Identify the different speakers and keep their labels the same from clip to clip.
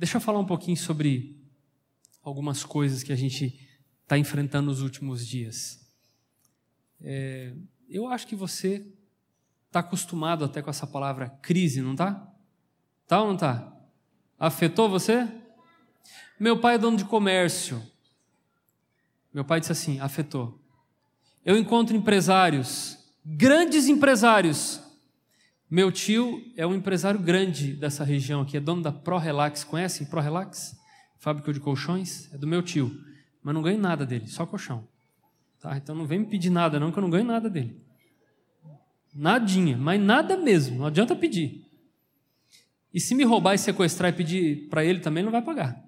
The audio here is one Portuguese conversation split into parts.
Speaker 1: Deixa eu falar um pouquinho sobre algumas coisas que a gente está enfrentando nos últimos dias. É, eu acho que você está acostumado até com essa palavra crise, não está? Tá ou não está? Afetou você? Meu pai é dono de comércio. Meu pai disse assim: afetou. Eu encontro empresários, grandes empresários. Meu tio é um empresário grande dessa região aqui, é dono da Pro Relax. Conhecem Pro Relax? Fábrica de colchões? É do meu tio. Mas não ganho nada dele, só colchão. Tá? Então não vem me pedir nada, não, que eu não ganho nada dele. Nadinha, mas nada mesmo, não adianta pedir. E se me roubar e sequestrar e pedir para ele também, não vai pagar.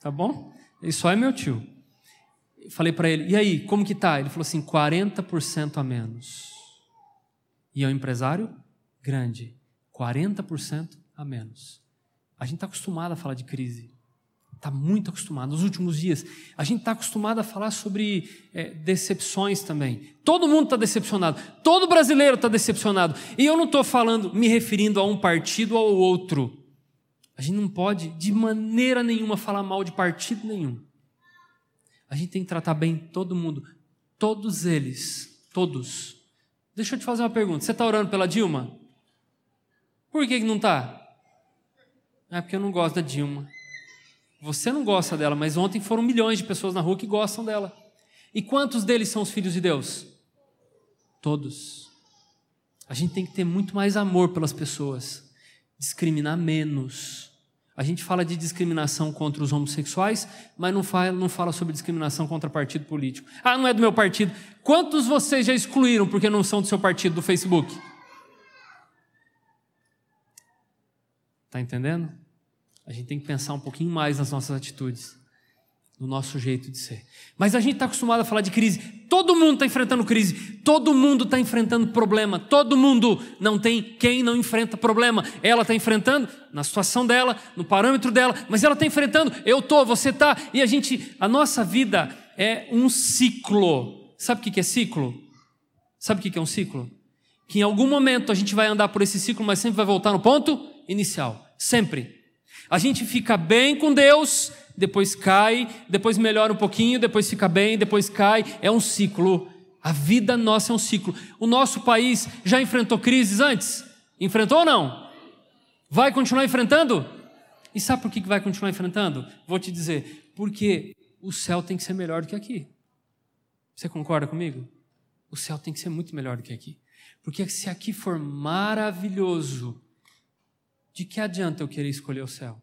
Speaker 1: Tá bom? Ele só é meu tio. falei para ele, e aí, como que tá? Ele falou assim, 40% a menos. E é um empresário grande, 40% a menos. A gente está acostumado a falar de crise. Está muito acostumado. Nos últimos dias, a gente está acostumado a falar sobre é, decepções também. Todo mundo está decepcionado. Todo brasileiro está decepcionado. E eu não estou falando, me referindo a um partido ou ao outro. A gente não pode, de maneira nenhuma, falar mal de partido nenhum. A gente tem que tratar bem todo mundo. Todos eles. Todos. Deixa eu te fazer uma pergunta. Você está orando pela Dilma? Por que, que não está? É porque eu não gosto da Dilma. Você não gosta dela, mas ontem foram milhões de pessoas na rua que gostam dela. E quantos deles são os filhos de Deus? Todos. A gente tem que ter muito mais amor pelas pessoas, discriminar menos. A gente fala de discriminação contra os homossexuais, mas não fala, não fala sobre discriminação contra partido político. Ah, não é do meu partido. Quantos vocês já excluíram porque não são do seu partido do Facebook? Está entendendo? A gente tem que pensar um pouquinho mais nas nossas atitudes, no nosso jeito de ser. Mas a gente está acostumado a falar de crise. Todo mundo está enfrentando crise, todo mundo está enfrentando problema, todo mundo não tem quem não enfrenta problema. Ela está enfrentando na situação dela, no parâmetro dela, mas ela está enfrentando. Eu tô, você tá, e a gente, a nossa vida é um ciclo. Sabe o que é ciclo? Sabe o que é um ciclo? Que em algum momento a gente vai andar por esse ciclo, mas sempre vai voltar no ponto inicial. Sempre. A gente fica bem com Deus, depois cai, depois melhora um pouquinho, depois fica bem, depois cai. É um ciclo. A vida nossa é um ciclo. O nosso país já enfrentou crises antes? Enfrentou ou não? Vai continuar enfrentando? E sabe por que vai continuar enfrentando? Vou te dizer, porque o céu tem que ser melhor do que aqui. Você concorda comigo? O céu tem que ser muito melhor do que aqui. Porque se aqui for maravilhoso, de que adianta eu querer escolher o céu?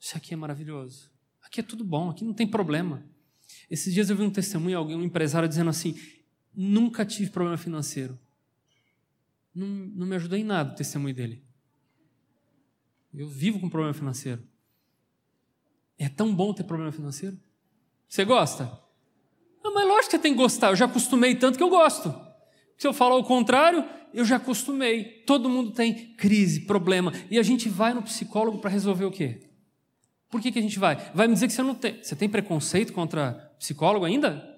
Speaker 1: Isso aqui é maravilhoso. Aqui é tudo bom, aqui não tem problema. Esses dias eu vi um testemunho, alguém, um empresário dizendo assim: nunca tive problema financeiro. Não, não me ajudou em nada o testemunho dele. Eu vivo com problema financeiro. É tão bom ter problema financeiro? Você gosta? Não, mas lógico que você tem que gostar. Eu já acostumei tanto que eu gosto. Se eu falar o contrário, eu já acostumei. Todo mundo tem crise, problema. E a gente vai no psicólogo para resolver o quê? Por que, que a gente vai? Vai me dizer que você não tem. Você tem preconceito contra psicólogo ainda?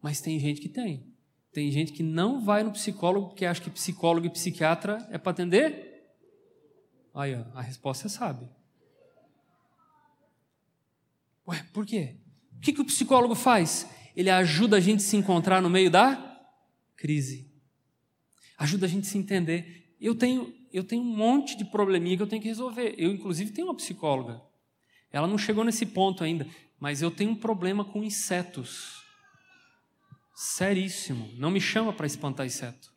Speaker 1: Mas tem gente que tem. Tem gente que não vai no psicólogo porque acha que psicólogo e psiquiatra é para atender? Aí, ó, a resposta você sabe. Ué, por quê? O que, que o psicólogo faz? Ele ajuda a gente a se encontrar no meio da crise ajuda a gente a se entender. Eu tenho, eu tenho um monte de probleminha que eu tenho que resolver. Eu, inclusive, tenho uma psicóloga. Ela não chegou nesse ponto ainda, mas eu tenho um problema com insetos. Seríssimo. Não me chama para espantar inseto.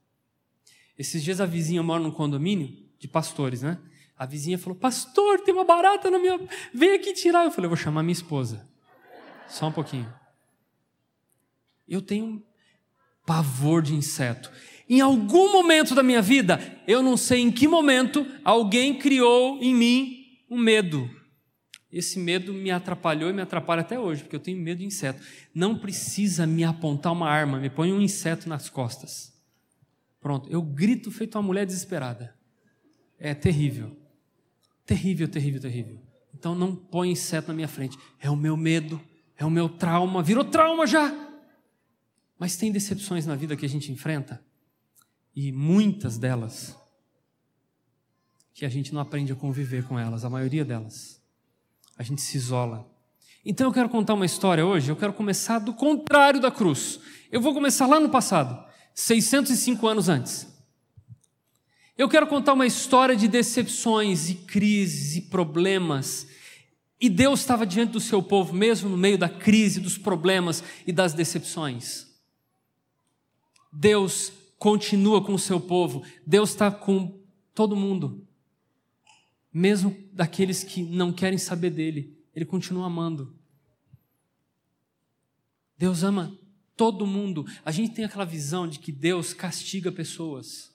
Speaker 1: Esses dias a vizinha mora num condomínio de pastores, né? A vizinha falou: Pastor, tem uma barata na minha. Vem aqui tirar. Eu falei: Eu vou chamar minha esposa. Só um pouquinho. Eu tenho pavor de inseto. Em algum momento da minha vida, eu não sei em que momento, alguém criou em mim um medo. Esse medo me atrapalhou e me atrapalha até hoje, porque eu tenho medo de inseto. Não precisa me apontar uma arma, me põe um inseto nas costas. Pronto, eu grito feito uma mulher desesperada. É terrível. Terrível, terrível, terrível. Então não põe inseto na minha frente. É o meu medo, é o meu trauma. Virou trauma já. Mas tem decepções na vida que a gente enfrenta e muitas delas que a gente não aprende a conviver com elas, a maioria delas. a gente se isola. Então eu quero contar uma história hoje, eu quero começar do contrário da cruz. Eu vou começar lá no passado, 605 anos antes. Eu quero contar uma história de decepções e crises e problemas. E Deus estava diante do seu povo, mesmo no meio da crise, dos problemas e das decepções. Deus continua com o seu povo, Deus está com todo mundo, mesmo daqueles que não querem saber dele, Ele continua amando. Deus ama todo mundo. A gente tem aquela visão de que Deus castiga pessoas.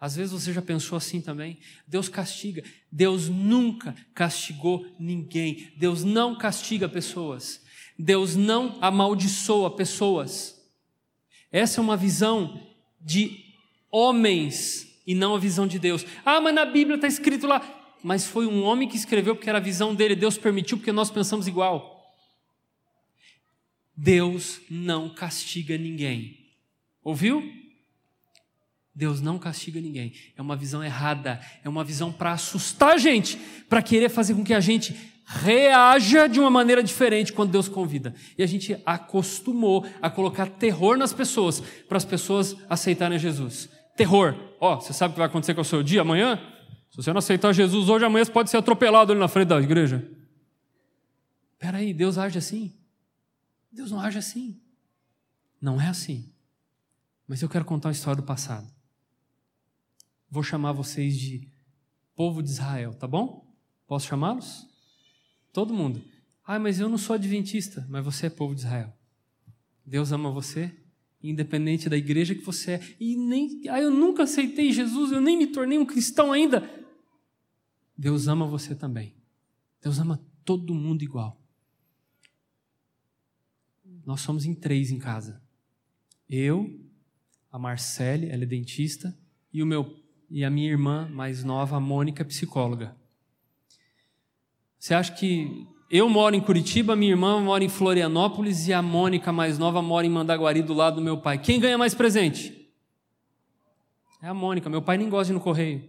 Speaker 1: Às vezes você já pensou assim também? Deus castiga. Deus nunca castigou ninguém. Deus não castiga pessoas. Deus não amaldiçoa pessoas. Essa é uma visão de homens e não a visão de Deus. Ah, mas na Bíblia está escrito lá. Mas foi um homem que escreveu porque era a visão dele. Deus permitiu porque nós pensamos igual. Deus não castiga ninguém. Ouviu? Deus não castiga ninguém. É uma visão errada. É uma visão para assustar a gente, para querer fazer com que a gente reaja de uma maneira diferente quando Deus convida. E a gente acostumou a colocar terror nas pessoas, para as pessoas aceitarem Jesus. Terror. Ó, oh, você sabe o que vai acontecer com o seu dia amanhã? Se você não aceitar Jesus hoje, amanhã você pode ser atropelado ali na frente da igreja. Espera aí, Deus age assim? Deus não age assim. Não é assim. Mas eu quero contar uma história do passado. Vou chamar vocês de povo de Israel, tá bom? Posso chamá-los? Todo mundo. Ah, mas eu não sou adventista, mas você é povo de Israel. Deus ama você, independente da igreja que você é. E nem, ah, eu nunca aceitei Jesus, eu nem me tornei um cristão ainda. Deus ama você também. Deus ama todo mundo igual. Nós somos em três em casa. Eu, a Marcele, ela é dentista, e o meu e a minha irmã mais nova, a Mônica, psicóloga. Você acha que eu moro em Curitiba, minha irmã mora em Florianópolis e a Mônica, mais nova, mora em Mandaguari, do lado do meu pai. Quem ganha mais presente? É a Mônica. Meu pai nem gosta de ir no correio.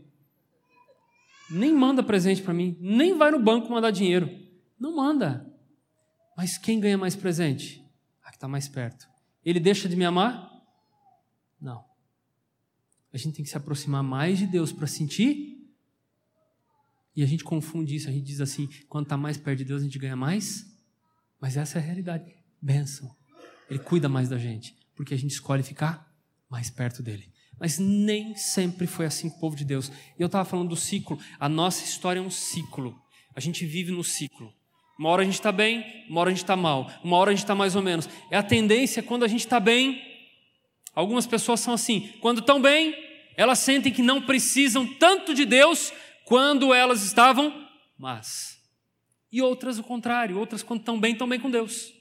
Speaker 1: Nem manda presente para mim. Nem vai no banco mandar dinheiro. Não manda. Mas quem ganha mais presente? A que está mais perto. Ele deixa de me amar? Não. A gente tem que se aproximar mais de Deus para sentir e a gente confunde isso, a gente diz assim: quando está mais perto de Deus, a gente ganha mais. Mas essa é a realidade. Benção. Ele cuida mais da gente, porque a gente escolhe ficar mais perto dele. Mas nem sempre foi assim com o povo de Deus. E eu estava falando do ciclo. A nossa história é um ciclo. A gente vive no ciclo. Uma hora a gente está bem, uma hora a gente está mal, uma hora a gente está mais ou menos. É a tendência quando a gente está bem. Algumas pessoas são assim: quando estão bem, elas sentem que não precisam tanto de Deus quando elas estavam más. E outras o contrário, outras quando estão bem, estão bem com Deus.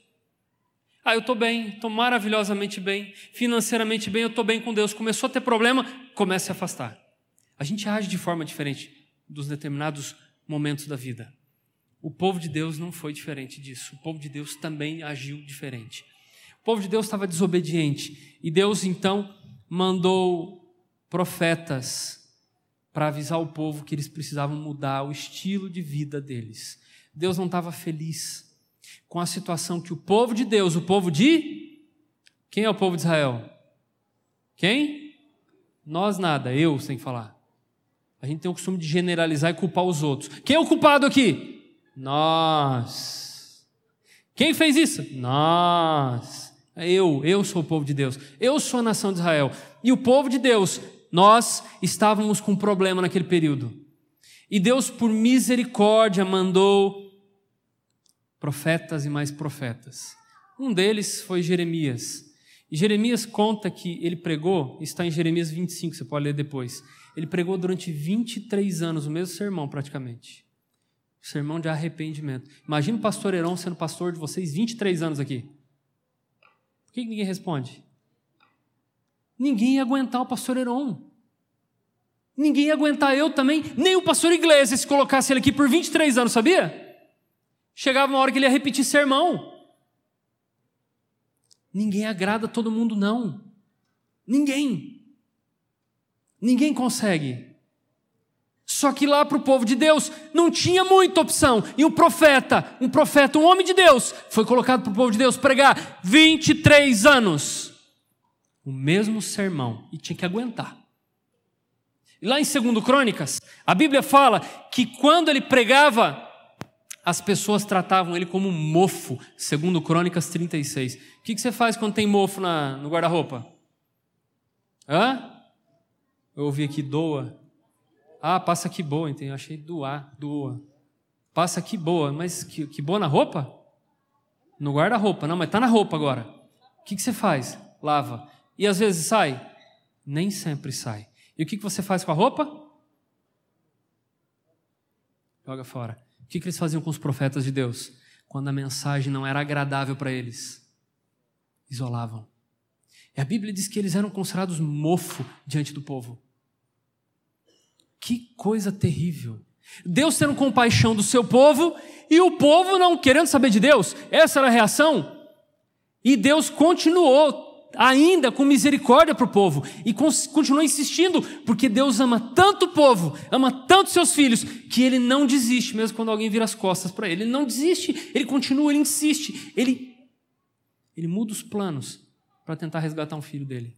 Speaker 1: Ah, eu estou bem, estou maravilhosamente bem, financeiramente bem, eu estou bem com Deus. Começou a ter problema, comece a se afastar. A gente age de forma diferente dos determinados momentos da vida. O povo de Deus não foi diferente disso. O povo de Deus também agiu diferente. O povo de Deus estava desobediente e Deus então mandou profetas para avisar o povo que eles precisavam mudar o estilo de vida deles. Deus não estava feliz com a situação que o povo de Deus, o povo de. Quem é o povo de Israel? Quem? Nós nada, eu sem falar. A gente tem o costume de generalizar e culpar os outros. Quem é o culpado aqui? Nós. Quem fez isso? Nós. Eu, eu sou o povo de Deus. Eu sou a nação de Israel. E o povo de Deus nós estávamos com um problema naquele período. E Deus, por misericórdia, mandou profetas e mais profetas. Um deles foi Jeremias. E Jeremias conta que ele pregou, está em Jeremias 25, você pode ler depois. Ele pregou durante 23 anos o mesmo sermão, praticamente. Sermão de arrependimento. Imagina o pastor Heron sendo pastor de vocês 23 anos aqui. Por que ninguém responde? Ninguém ia aguentar o pastor Heron. Ninguém ia aguentar eu também, nem o pastor Iglesias, se colocasse ele aqui por 23 anos, sabia? Chegava uma hora que ele ia repetir sermão. Ninguém agrada todo mundo, não. Ninguém. Ninguém consegue. Só que lá para o povo de Deus não tinha muita opção. E um profeta, um profeta, um homem de Deus, foi colocado para o povo de Deus pregar 23 anos. O mesmo sermão. E tinha que aguentar. E lá em 2 Crônicas, a Bíblia fala que quando ele pregava, as pessoas tratavam ele como mofo. Segundo Crônicas 36. O que, você faz quando tem mofo na, no guarda-roupa? Hã? Eu ouvi aqui doa. Ah, passa que boa, então eu achei doar, doa. Passa que boa, mas que, que boa na roupa? No guarda-roupa, não, mas está na roupa agora. O que você faz? Lava. E às vezes sai? Nem sempre sai. E o que, você faz com a roupa? Joga fora. O que eles faziam com os profetas de Deus? Quando a mensagem não era agradável para eles, isolavam. E a Bíblia diz que eles eram considerados mofo diante do povo. Que coisa terrível. Deus tendo compaixão do seu povo e o povo não querendo saber de Deus. Essa era a reação. E Deus continuou ainda com misericórdia para o povo e continua insistindo, porque Deus ama tanto o povo, ama tanto seus filhos, que ele não desiste, mesmo quando alguém vira as costas para ele. Ele não desiste, ele continua, ele insiste, ele, ele muda os planos para tentar resgatar um filho dele.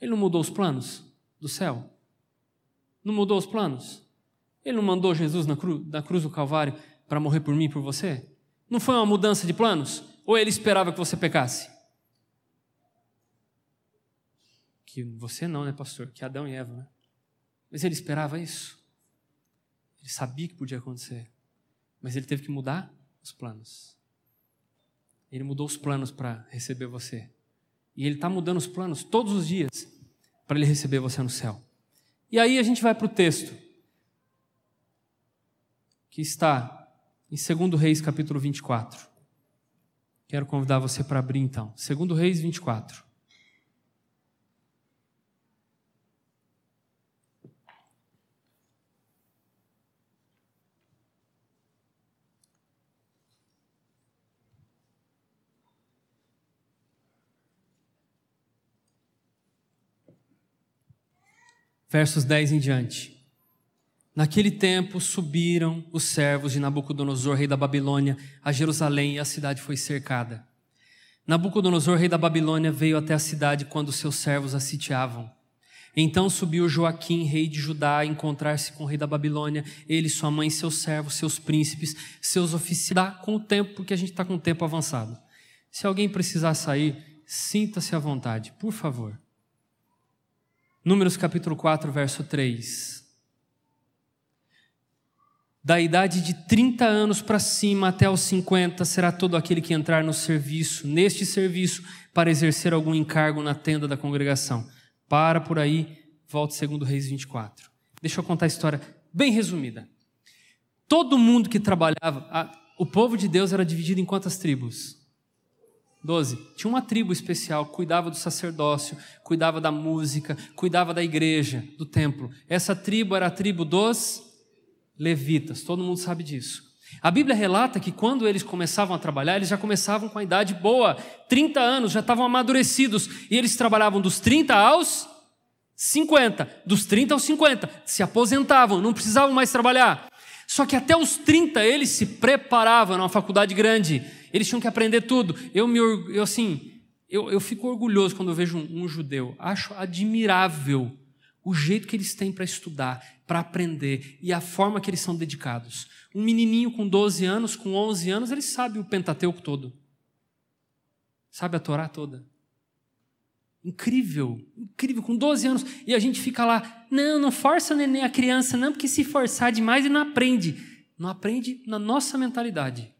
Speaker 1: Ele não mudou os planos do céu? Não mudou os planos? Ele não mandou Jesus na, na cruz do Calvário para morrer por mim e por você? Não foi uma mudança de planos? Ou ele esperava que você pecasse? Que você não, né, pastor? Que Adão e Eva, né? Mas ele esperava isso. Ele sabia que podia acontecer. Mas ele teve que mudar os planos. Ele mudou os planos para receber você. E ele está mudando os planos todos os dias para ele receber você no céu. E aí a gente vai para o texto, que está em 2 Reis, capítulo 24. Quero convidar você para abrir então. 2 Reis 24. Versos 10 em diante. Naquele tempo subiram os servos de Nabucodonosor, rei da Babilônia, a Jerusalém e a cidade foi cercada. Nabucodonosor, rei da Babilônia, veio até a cidade quando seus servos a sitiavam. Então subiu Joaquim, rei de Judá, a encontrar-se com o rei da Babilônia, ele, sua mãe, seus servos, seus príncipes, seus oficiais. Com o tempo, porque a gente está com o tempo avançado. Se alguém precisar sair, sinta-se à vontade, por favor. Números capítulo 4, verso 3. Da idade de 30 anos para cima até os 50 será todo aquele que entrar no serviço, neste serviço, para exercer algum encargo na tenda da congregação. Para por aí, volte segundo Reis 24. Deixa eu contar a história bem resumida. Todo mundo que trabalhava, a, o povo de Deus era dividido em quantas tribos? 12. Tinha uma tribo especial, cuidava do sacerdócio, cuidava da música, cuidava da igreja, do templo. Essa tribo era a tribo dos levitas, todo mundo sabe disso. A Bíblia relata que quando eles começavam a trabalhar, eles já começavam com a idade boa, 30 anos, já estavam amadurecidos, e eles trabalhavam dos 30 aos 50, dos 30 aos 50, se aposentavam, não precisavam mais trabalhar. Só que até os 30 eles se preparavam numa faculdade grande, eles tinham que aprender tudo. Eu me eu, assim, eu, eu fico orgulhoso quando eu vejo um, um judeu. Acho admirável o jeito que eles têm para estudar, para aprender e a forma que eles são dedicados. Um menininho com 12 anos, com 11 anos, ele sabe o Pentateuco todo. Sabe a Torá toda. Incrível, incrível, com 12 anos. E a gente fica lá, não, não força neném a criança, não, porque se forçar demais ele não aprende. Não aprende na nossa mentalidade.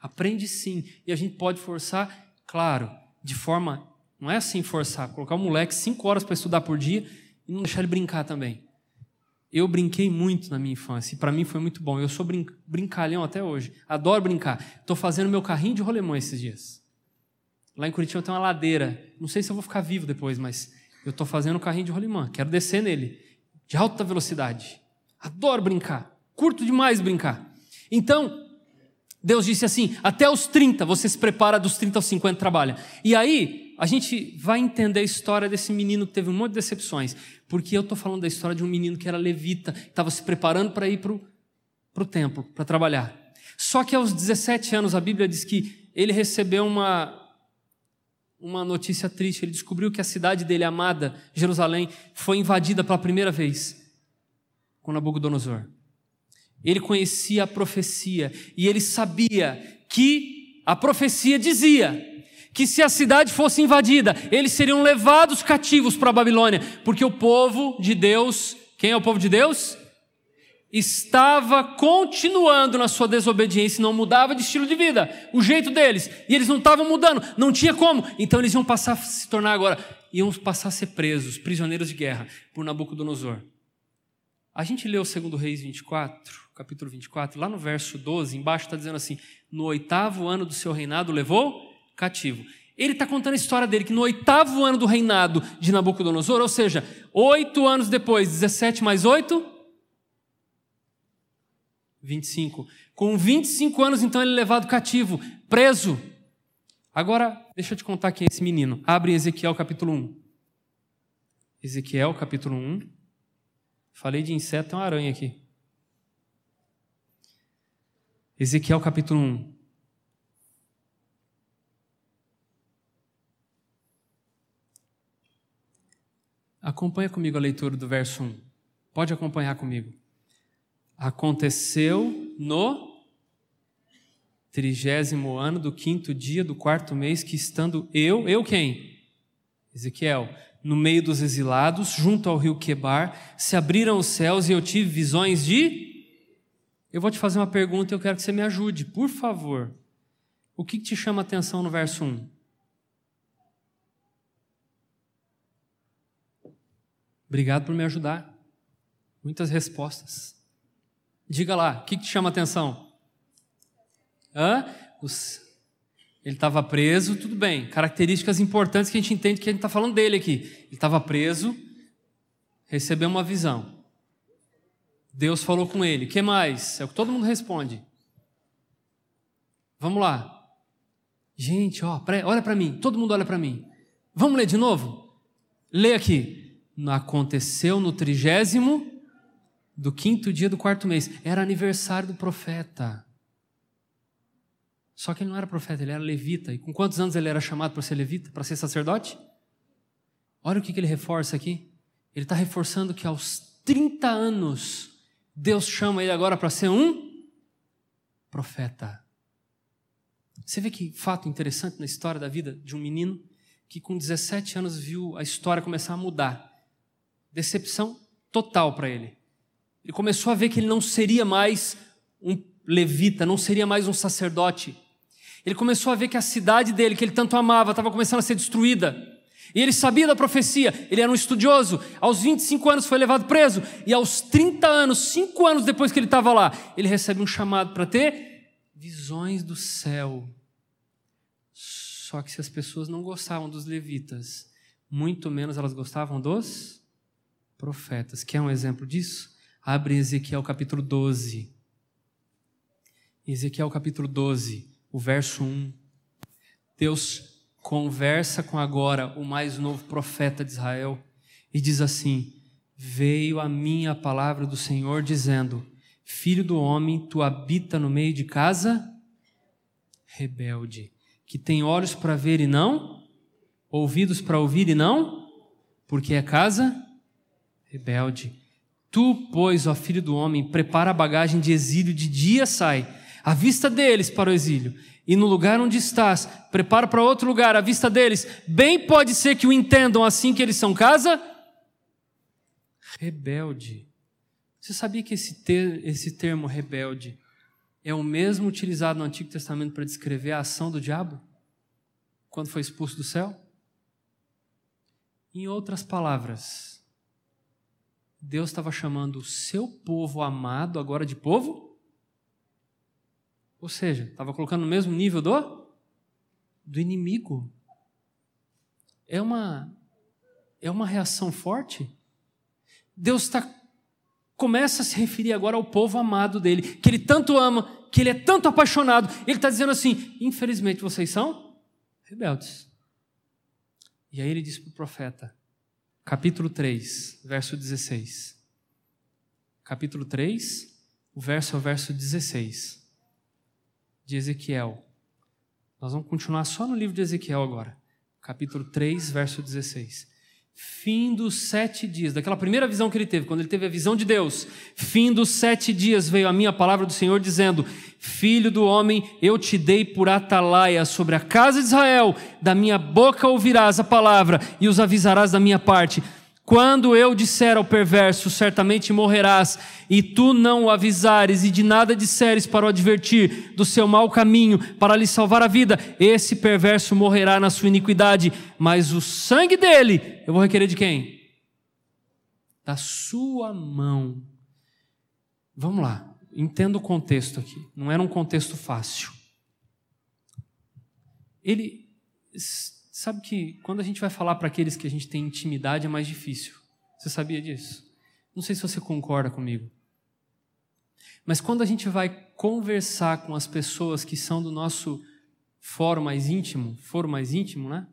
Speaker 1: Aprende sim. E a gente pode forçar, claro, de forma. Não é assim forçar, colocar o moleque cinco horas para estudar por dia e não deixar ele brincar também. Eu brinquei muito na minha infância e para mim foi muito bom. Eu sou brin brincalhão até hoje. Adoro brincar. Estou fazendo meu carrinho de rolemã esses dias. Lá em Curitiba tem uma ladeira. Não sei se eu vou ficar vivo depois, mas eu estou fazendo o carrinho de rolimã. Quero descer nele, de alta velocidade. Adoro brincar. Curto demais brincar. Então, Deus disse assim: até os 30 você se prepara, dos 30 aos 50 trabalha. E aí, a gente vai entender a história desse menino que teve um monte de decepções, porque eu estou falando da história de um menino que era levita, que estava se preparando para ir para o templo, para trabalhar. Só que aos 17 anos, a Bíblia diz que ele recebeu uma, uma notícia triste. Ele descobriu que a cidade dele, amada, Jerusalém, foi invadida pela primeira vez com Nabucodonosor. Ele conhecia a profecia e ele sabia que a profecia dizia que se a cidade fosse invadida, eles seriam levados cativos para a Babilônia, porque o povo de Deus, quem é o povo de Deus? Estava continuando na sua desobediência, não mudava de estilo de vida, o jeito deles, e eles não estavam mudando, não tinha como, então eles iam passar a se tornar agora, iam passar a ser presos, prisioneiros de guerra, por Nabucodonosor. A gente leu o 2 Reis 24, capítulo 24, lá no verso 12, embaixo está dizendo assim: No oitavo ano do seu reinado levou cativo. Ele está contando a história dele, que no oitavo ano do reinado de Nabucodonosor, ou seja, oito anos depois, 17 mais 8, 25. Com 25 anos, então, ele é levado cativo, preso. Agora, deixa eu te contar quem é esse menino. Abre Ezequiel capítulo 1. Ezequiel capítulo 1. Falei de inseto, tem uma aranha aqui. Ezequiel capítulo 1. Acompanha comigo a leitura do verso 1. Pode acompanhar comigo. Aconteceu no trigésimo ano do quinto dia do quarto mês que estando eu, eu quem? Ezequiel, no meio dos exilados, junto ao rio Quebar, se abriram os céus e eu tive visões de. Eu vou te fazer uma pergunta e eu quero que você me ajude, por favor. O que te chama a atenção no verso 1? Obrigado por me ajudar. Muitas respostas. Diga lá, o que, te chama a atenção? Hã? Os... Ele estava preso, tudo bem. Características importantes que a gente entende que a gente está falando dele aqui. Ele estava preso, recebeu uma visão. Deus falou com ele. O que mais? É o que todo mundo responde. Vamos lá. Gente, ó, olha para mim. Todo mundo olha para mim. Vamos ler de novo? Lê aqui aconteceu no trigésimo do quinto dia do quarto mês. Era aniversário do profeta. Só que ele não era profeta, ele era levita. E com quantos anos ele era chamado para ser levita, para ser sacerdote? Olha o que, ele reforça aqui. Ele está reforçando que aos 30 anos, Deus chama ele agora para ser um profeta. Você vê que fato interessante na história da vida de um menino que com 17 anos viu a história começar a mudar decepção total para ele. Ele começou a ver que ele não seria mais um levita, não seria mais um sacerdote. Ele começou a ver que a cidade dele, que ele tanto amava, estava começando a ser destruída. E ele sabia da profecia, ele era um estudioso. Aos 25 anos foi levado preso, e aos 30 anos, cinco anos depois que ele estava lá, ele recebe um chamado para ter visões do céu. Só que se as pessoas não gostavam dos levitas, muito menos elas gostavam dos profetas. Quer um exemplo disso? Abre Ezequiel capítulo 12. Ezequiel capítulo 12, o verso 1. Deus conversa com agora o mais novo profeta de Israel e diz assim: Veio a mim a palavra do Senhor dizendo: Filho do homem, tu habita no meio de casa rebelde, que tem olhos para ver e não, ouvidos para ouvir e não, porque é casa rebelde. Tu, pois, ó filho do homem, prepara a bagagem de exílio, de dia sai, à vista deles para o exílio. E no lugar onde estás, prepara para outro lugar, à vista deles. Bem pode ser que o entendam assim que eles são casa rebelde. Você sabia que esse, ter, esse termo rebelde é o mesmo utilizado no Antigo Testamento para descrever a ação do diabo? Quando foi expulso do céu? Em outras palavras, Deus estava chamando o seu povo amado agora de povo? Ou seja, estava colocando no mesmo nível do do inimigo. É uma é uma reação forte. Deus está começa a se referir agora ao povo amado dele, que ele tanto ama, que ele é tanto apaixonado. Ele está dizendo assim: infelizmente vocês são rebeldes. E aí ele disse para o profeta, capítulo 3, verso 16. Capítulo 3, o verso é o verso 16 de Ezequiel. Nós vamos continuar só no livro de Ezequiel agora, capítulo 3, verso 16 fim dos sete dias, daquela primeira visão que ele teve, quando ele teve a visão de Deus, fim dos sete dias veio a minha palavra do Senhor dizendo: Filho do homem, eu te dei por atalaia sobre a casa de Israel, da minha boca ouvirás a palavra e os avisarás da minha parte. Quando eu disser ao perverso, certamente morrerás, e tu não o avisares e de nada disseres para o advertir do seu mau caminho, para lhe salvar a vida, esse perverso morrerá na sua iniquidade, mas o sangue dele eu vou requerer de quem? Da sua mão. Vamos lá, entenda o contexto aqui, não era um contexto fácil. Ele Sabe que quando a gente vai falar para aqueles que a gente tem intimidade é mais difícil. Você sabia disso? Não sei se você concorda comigo. Mas quando a gente vai conversar com as pessoas que são do nosso fórum mais íntimo, foro mais íntimo, né?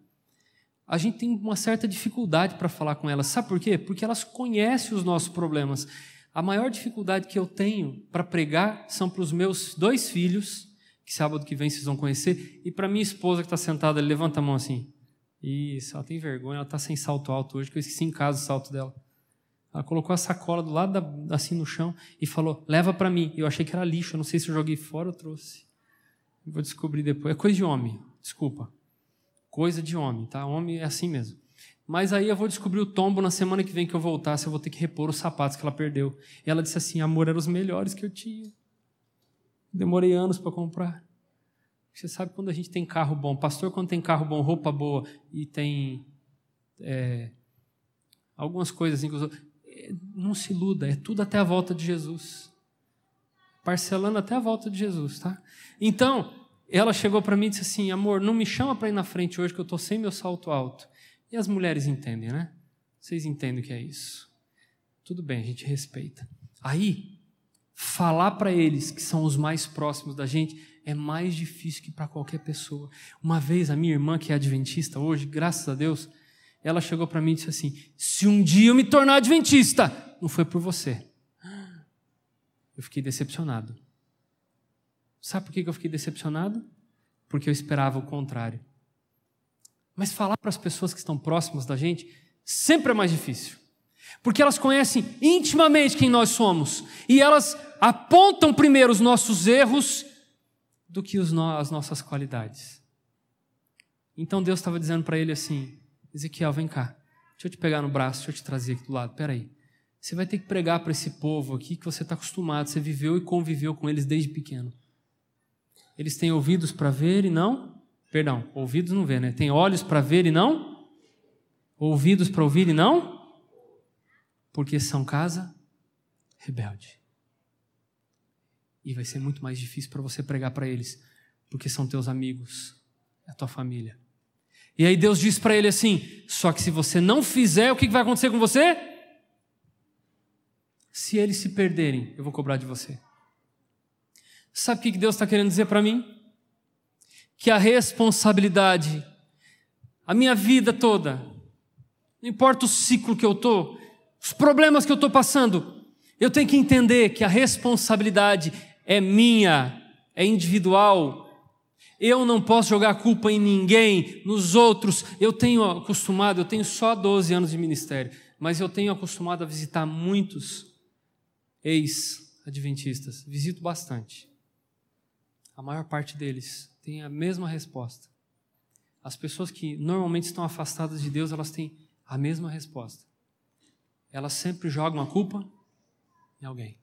Speaker 1: A gente tem uma certa dificuldade para falar com elas. Sabe por quê? Porque elas conhecem os nossos problemas. A maior dificuldade que eu tenho para pregar são para os meus dois filhos que sábado que vem vocês vão conhecer. E para minha esposa que está sentada ali, levanta a mão assim. Isso, ela tem vergonha, ela está sem salto alto hoje, que eu esqueci em casa o salto dela. Ela colocou a sacola do lado da, assim no chão e falou: leva para mim. Eu achei que era lixo, eu não sei se eu joguei fora ou trouxe. Vou descobrir depois. É coisa de homem, desculpa. Coisa de homem, tá? Homem é assim mesmo. Mas aí eu vou descobrir o tombo na semana que vem que eu voltar, se eu vou ter que repor os sapatos que ela perdeu. E ela disse assim: amor, eram os melhores que eu tinha. Demorei anos para comprar. Você sabe quando a gente tem carro bom, pastor, quando tem carro bom, roupa boa e tem é, algumas coisas assim, não se iluda, é tudo até a volta de Jesus. Parcelando até a volta de Jesus, tá? Então, ela chegou para mim e disse assim: amor, não me chama para ir na frente hoje que eu estou sem meu salto alto. E as mulheres entendem, né? Vocês entendem o que é isso. Tudo bem, a gente respeita. Aí, falar para eles, que são os mais próximos da gente, é mais difícil que para qualquer pessoa. Uma vez, a minha irmã, que é adventista hoje, graças a Deus, ela chegou para mim e disse assim: Se um dia eu me tornar adventista, não foi por você. Eu fiquei decepcionado. Sabe por que eu fiquei decepcionado? Porque eu esperava o contrário. Mas falar para as pessoas que estão próximas da gente sempre é mais difícil. Porque elas conhecem intimamente quem nós somos. E elas apontam primeiro os nossos erros do que no, as nossas qualidades. Então Deus estava dizendo para ele assim: Ezequiel, vem cá, deixa eu te pegar no braço, deixa eu te trazer aqui do lado. Peraí, você vai ter que pregar para esse povo aqui que você está acostumado, você viveu e conviveu com eles desde pequeno. Eles têm ouvidos para ver e não. Perdão, ouvidos não vê, né? Tem olhos para ver e não. Ouvidos para ouvir e não porque são casa rebelde. E vai ser muito mais difícil para você pregar para eles, porque são teus amigos, é a tua família. E aí Deus diz para ele assim: só que se você não fizer, o que vai acontecer com você? Se eles se perderem, eu vou cobrar de você. Sabe o que Deus está querendo dizer para mim? Que a responsabilidade, a minha vida toda, não importa o ciclo que eu estou, os problemas que eu estou passando, eu tenho que entender que a responsabilidade é minha, é individual. Eu não posso jogar a culpa em ninguém, nos outros. Eu tenho acostumado, eu tenho só 12 anos de ministério, mas eu tenho acostumado a visitar muitos ex-adventistas. Visito bastante. A maior parte deles tem a mesma resposta. As pessoas que normalmente estão afastadas de Deus, elas têm a mesma resposta elas sempre jogam a culpa em alguém.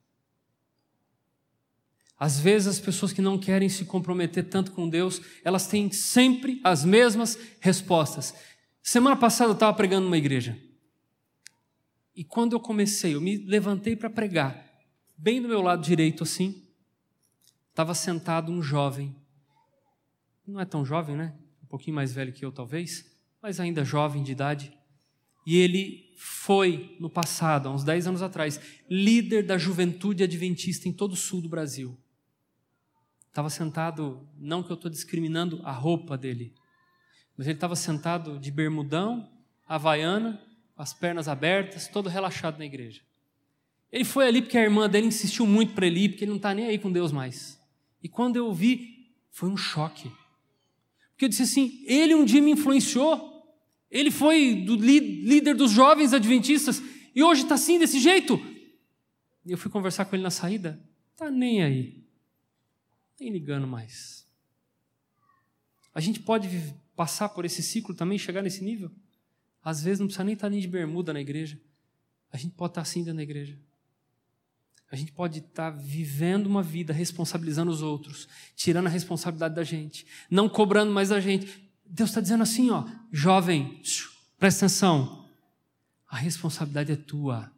Speaker 1: Às vezes as pessoas que não querem se comprometer tanto com Deus, elas têm sempre as mesmas respostas. Semana passada eu estava pregando numa igreja. E quando eu comecei, eu me levantei para pregar, bem do meu lado direito assim, estava sentado um jovem. Não é tão jovem, né? Um pouquinho mais velho que eu talvez, mas ainda jovem de idade. E ele foi, no passado, há uns 10 anos atrás, líder da juventude adventista em todo o sul do Brasil. Estava sentado, não que eu estou discriminando a roupa dele, Mas ele estava sentado de bermudão, havaiana, as pernas abertas, todo relaxado na igreja. Ele foi ali porque a irmã dele insistiu muito para ele ir, porque ele não está nem aí com Deus mais. E quando eu vi, foi um choque. Porque eu disse assim: ele um dia me influenciou. Ele foi do líder dos jovens adventistas e hoje está assim, desse jeito. Eu fui conversar com ele na saída. Tá nem aí. Nem ligando mais. A gente pode passar por esse ciclo também, chegar nesse nível? Às vezes não precisa nem estar nem de bermuda na igreja. A gente pode estar assim dentro da igreja. A gente pode estar vivendo uma vida responsabilizando os outros, tirando a responsabilidade da gente, não cobrando mais da gente. Deus está dizendo assim, ó, jovem, presta atenção, a responsabilidade é tua.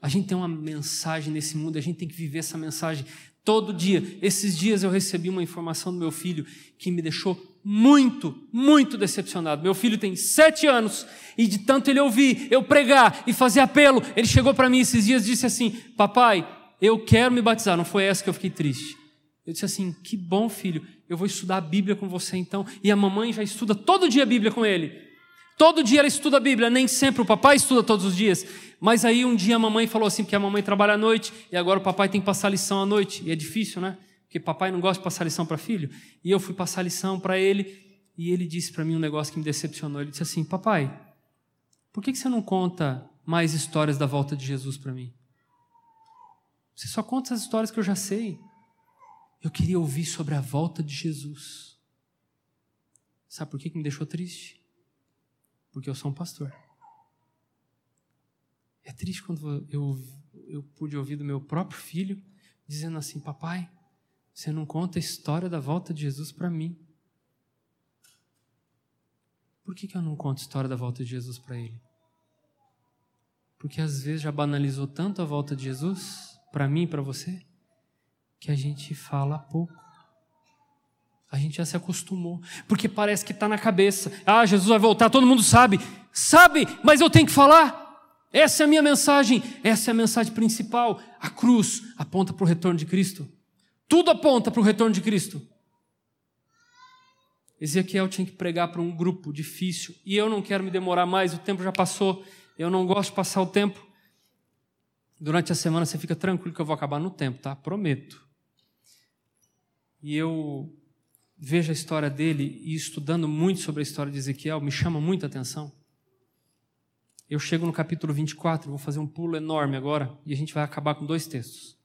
Speaker 1: A gente tem uma mensagem nesse mundo, a gente tem que viver essa mensagem todo dia. Esses dias eu recebi uma informação do meu filho que me deixou muito, muito decepcionado. Meu filho tem sete anos e de tanto ele ouvir eu pregar e fazer apelo, ele chegou para mim esses dias e disse assim: Papai, eu quero me batizar. Não foi essa que eu fiquei triste. Eu disse assim: Que bom, filho, eu vou estudar a Bíblia com você então. E a mamãe já estuda todo dia a Bíblia com ele. Todo dia ela estuda a Bíblia, nem sempre o papai estuda todos os dias. Mas aí um dia a mamãe falou assim, porque a mamãe trabalha à noite e agora o papai tem que passar lição à noite. E é difícil, né? Porque papai não gosta de passar lição para filho. E eu fui passar lição para ele e ele disse para mim um negócio que me decepcionou. Ele disse assim: Papai, por que você não conta mais histórias da volta de Jesus para mim? Você só conta as histórias que eu já sei. Eu queria ouvir sobre a volta de Jesus. Sabe por que me deixou triste? porque eu sou um pastor. É triste quando eu, eu pude ouvir do meu próprio filho dizendo assim: Papai, você não conta a história da volta de Jesus para mim. Por que, que eu não conto a história da volta de Jesus para ele? Porque às vezes já banalizou tanto a volta de Jesus, para mim e para você, que a gente fala pouco. A gente já se acostumou, porque parece que está na cabeça. Ah, Jesus vai voltar, todo mundo sabe. Sabe, mas eu tenho que falar. Essa é a minha mensagem, essa é a mensagem principal. A cruz aponta para o retorno de Cristo. Tudo aponta para o retorno de Cristo. Ezequiel tinha que pregar para um grupo difícil, e eu não quero me demorar mais, o tempo já passou, eu não gosto de passar o tempo. Durante a semana você fica tranquilo que eu vou acabar no tempo, tá? Prometo. E eu vejo a história dele e estudando muito sobre a história de Ezequiel, me chama muita atenção. Eu chego no capítulo 24, vou fazer um pulo enorme agora e a gente vai acabar com dois textos.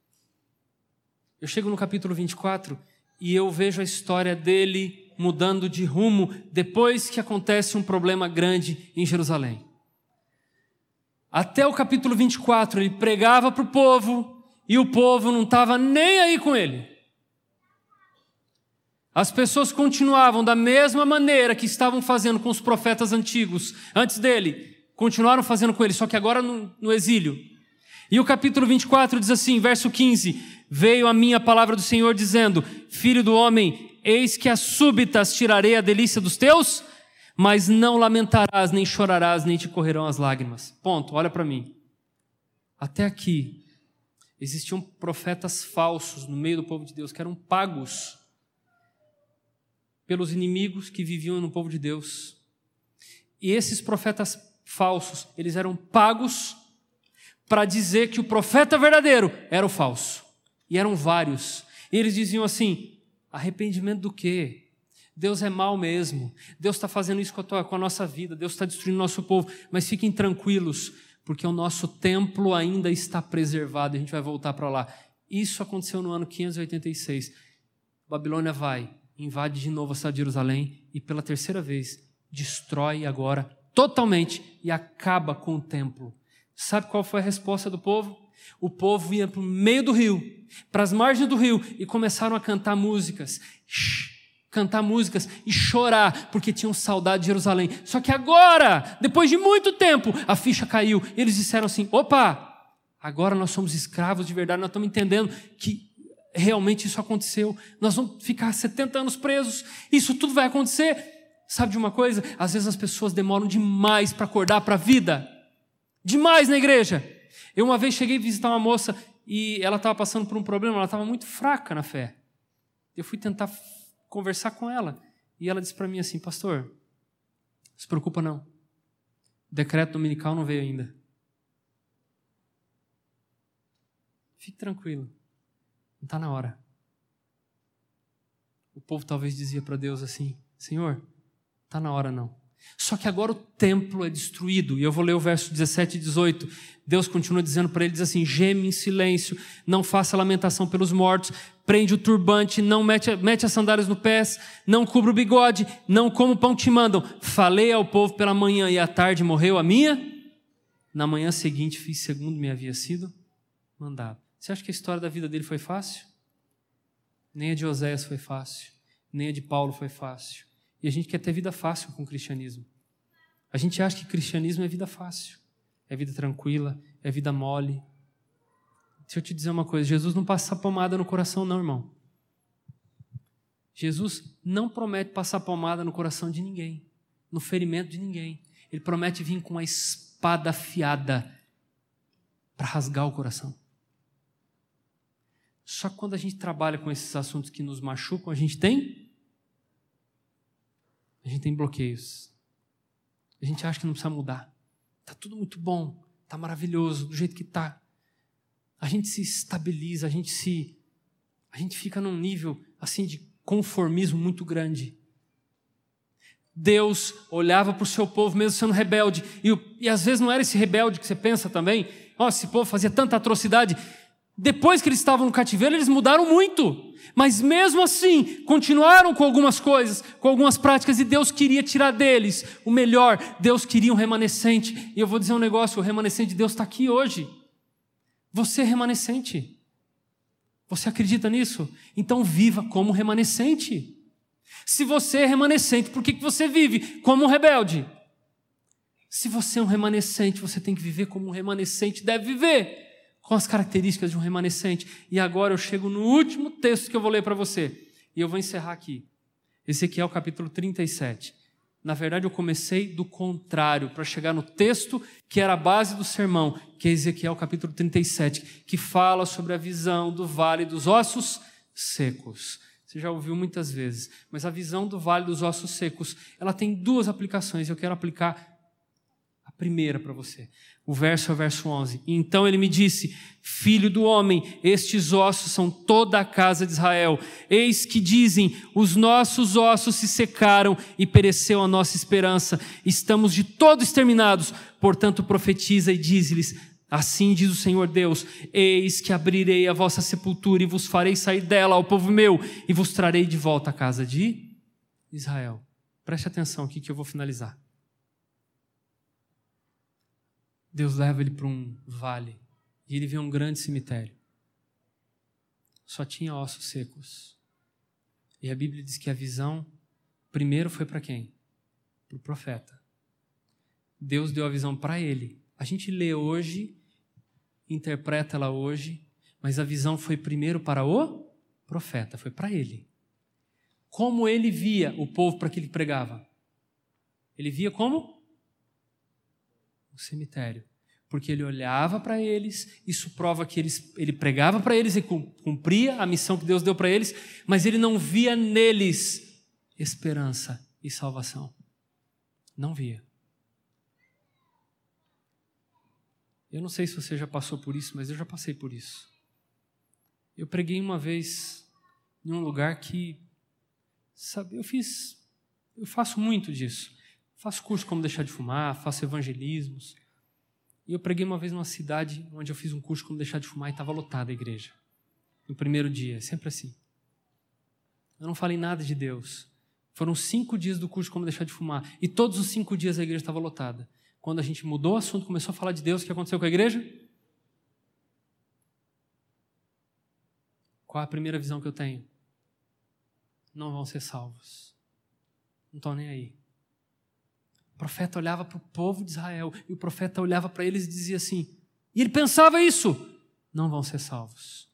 Speaker 1: Eu chego no capítulo 24 e eu vejo a história dele mudando de rumo depois que acontece um problema grande em Jerusalém. Até o capítulo 24 ele pregava para o povo e o povo não estava nem aí com ele. As pessoas continuavam da mesma maneira que estavam fazendo com os profetas antigos, antes dele, continuaram fazendo com ele, só que agora no, no exílio. E o capítulo 24 diz assim, verso 15: Veio a minha palavra do Senhor dizendo: Filho do homem, eis que as súbitas tirarei a delícia dos teus, mas não lamentarás, nem chorarás, nem te correrão as lágrimas. Ponto, olha para mim. Até aqui, existiam profetas falsos no meio do povo de Deus, que eram pagos pelos inimigos que viviam no povo de Deus. E esses profetas falsos, eles eram pagos para dizer que o profeta verdadeiro era o falso. E eram vários. E eles diziam assim: arrependimento do quê? Deus é mal mesmo. Deus está fazendo isso com a, tua, com a nossa vida. Deus está destruindo o nosso povo. Mas fiquem tranquilos, porque o nosso templo ainda está preservado. A gente vai voltar para lá. Isso aconteceu no ano 586. Babilônia vai invade de novo a cidade de Jerusalém e pela terceira vez destrói agora totalmente e acaba com o templo. Sabe qual foi a resposta do povo? O povo ia para o meio do rio, para as margens do rio e começaram a cantar músicas. Cantar músicas e chorar porque tinham saudade de Jerusalém. Só que agora, depois de muito tempo, a ficha caiu. E eles disseram assim: opa, agora nós somos escravos de verdade, nós estamos entendendo que realmente isso aconteceu. Nós vamos ficar 70 anos presos. Isso tudo vai acontecer. Sabe de uma coisa? Às vezes as pessoas demoram demais para acordar para a vida. Demais na igreja. Eu uma vez cheguei a visitar uma moça e ela estava passando por um problema, ela estava muito fraca na fé. Eu fui tentar conversar com ela. E ela disse para mim assim: Pastor, se preocupa não. O decreto dominical não veio ainda. Fique tranquilo. Não está na hora. O povo talvez dizia para Deus assim: Senhor, está na hora não. Só que agora o templo é destruído. E eu vou ler o verso 17 e 18. Deus continua dizendo para ele: diz assim: geme em silêncio, não faça lamentação pelos mortos, prende o turbante, não mete, mete as sandálias no pés, não cubra o bigode, não como pão te mandam. Falei ao povo pela manhã e à tarde morreu a minha. Na manhã seguinte fiz segundo me havia sido mandado. Você acha que a história da vida dele foi fácil? Nem a de Oséias foi fácil, nem a de Paulo foi fácil. E a gente quer ter vida fácil com o cristianismo. A gente acha que cristianismo é vida fácil, é vida tranquila, é vida mole. Deixa eu te dizer uma coisa: Jesus não passa pomada no coração, não, irmão. Jesus não promete passar pomada no coração de ninguém, no ferimento de ninguém. Ele promete vir com a espada afiada para rasgar o coração. Só que quando a gente trabalha com esses assuntos que nos machucam, a gente tem a gente tem bloqueios. A gente acha que não precisa mudar. Tá tudo muito bom, tá maravilhoso do jeito que tá. A gente se estabiliza, a gente se a gente fica num nível assim de conformismo muito grande. Deus olhava para o seu povo mesmo sendo rebelde. E, e, às vezes não era esse rebelde que você pensa também. Ó, oh, esse povo fazia tanta atrocidade. Depois que eles estavam no cativeiro, eles mudaram muito. Mas mesmo assim, continuaram com algumas coisas, com algumas práticas, e Deus queria tirar deles o melhor. Deus queria um remanescente. E eu vou dizer um negócio: o remanescente de Deus está aqui hoje. Você é remanescente. Você acredita nisso? Então viva como remanescente. Se você é remanescente, por que você vive como um rebelde? Se você é um remanescente, você tem que viver como um remanescente deve viver com as características de um remanescente. E agora eu chego no último texto que eu vou ler para você. E eu vou encerrar aqui. Ezequiel capítulo 37. Na verdade, eu comecei do contrário, para chegar no texto que era a base do sermão, que é Ezequiel capítulo 37, que fala sobre a visão do vale dos ossos secos. Você já ouviu muitas vezes, mas a visão do vale dos ossos secos, ela tem duas aplicações. Eu quero aplicar a primeira para você. O verso é o verso 11. Então ele me disse: Filho do homem, estes ossos são toda a casa de Israel. Eis que dizem: Os nossos ossos se secaram e pereceu a nossa esperança. Estamos de todo exterminados. Portanto, profetiza e diz-lhes: Assim diz o Senhor Deus: Eis que abrirei a vossa sepultura e vos farei sair dela, ao povo meu, e vos trarei de volta à casa de Israel. Preste atenção aqui que eu vou finalizar. Deus leva ele para um vale e ele vê um grande cemitério. Só tinha ossos secos. E a Bíblia diz que a visão primeiro foi para quem? Para o profeta. Deus deu a visão para ele. A gente lê hoje, interpreta ela hoje, mas a visão foi primeiro para o profeta, foi para ele. Como ele via o povo para que ele pregava? Ele via como? O cemitério. Porque ele olhava para eles, isso prova que eles, ele pregava para eles e cumpria a missão que Deus deu para eles, mas ele não via neles esperança e salvação. Não via. Eu não sei se você já passou por isso, mas eu já passei por isso. Eu preguei uma vez em um lugar que, sabe, eu fiz, eu faço muito disso. Faço curso como deixar de fumar, faço evangelismos. E eu preguei uma vez numa cidade onde eu fiz um curso como deixar de fumar e estava lotada a igreja. No primeiro dia, sempre assim. Eu não falei nada de Deus. Foram cinco dias do curso como deixar de fumar. E todos os cinco dias a igreja estava lotada. Quando a gente mudou o assunto, começou a falar de Deus, o que aconteceu com a igreja? Qual a primeira visão que eu tenho? Não vão ser salvos. Não estão nem aí. Profeta olhava para o povo de Israel e o profeta olhava para eles e dizia assim: e ele pensava isso, não vão ser salvos.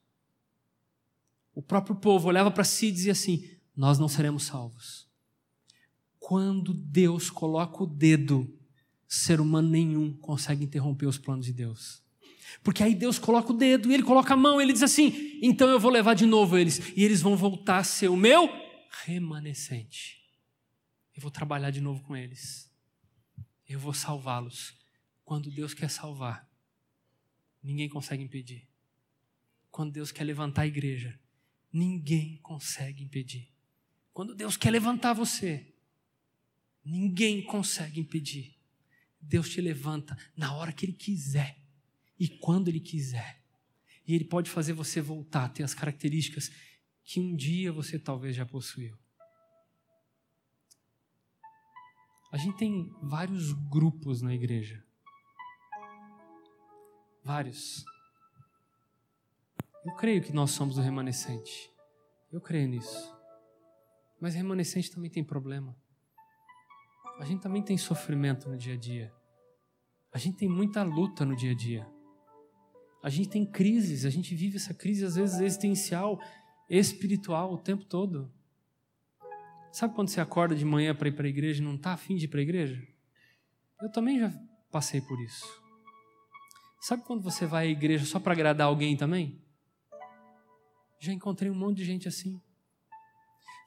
Speaker 1: O próprio povo olhava para si e dizia assim: nós não seremos salvos. Quando Deus coloca o dedo, ser humano nenhum consegue interromper os planos de Deus. Porque aí Deus coloca o dedo e ele coloca a mão, e ele diz assim: então eu vou levar de novo eles, e eles vão voltar a ser o meu remanescente. Eu vou trabalhar de novo com eles. Eu vou salvá-los. Quando Deus quer salvar, ninguém consegue impedir. Quando Deus quer levantar a igreja, ninguém consegue impedir. Quando Deus quer levantar você, ninguém consegue impedir. Deus te levanta na hora que Ele quiser e quando Ele quiser. E Ele pode fazer você voltar a ter as características que um dia você talvez já possuiu. A gente tem vários grupos na igreja. Vários. Eu creio que nós somos o remanescente. Eu creio nisso. Mas remanescente também tem problema. A gente também tem sofrimento no dia a dia. A gente tem muita luta no dia a dia. A gente tem crises, a gente vive essa crise às vezes existencial, espiritual o tempo todo. Sabe quando você acorda de manhã para ir para a igreja e não está afim de ir para a igreja? Eu também já passei por isso. Sabe quando você vai à igreja só para agradar alguém também? Já encontrei um monte de gente assim.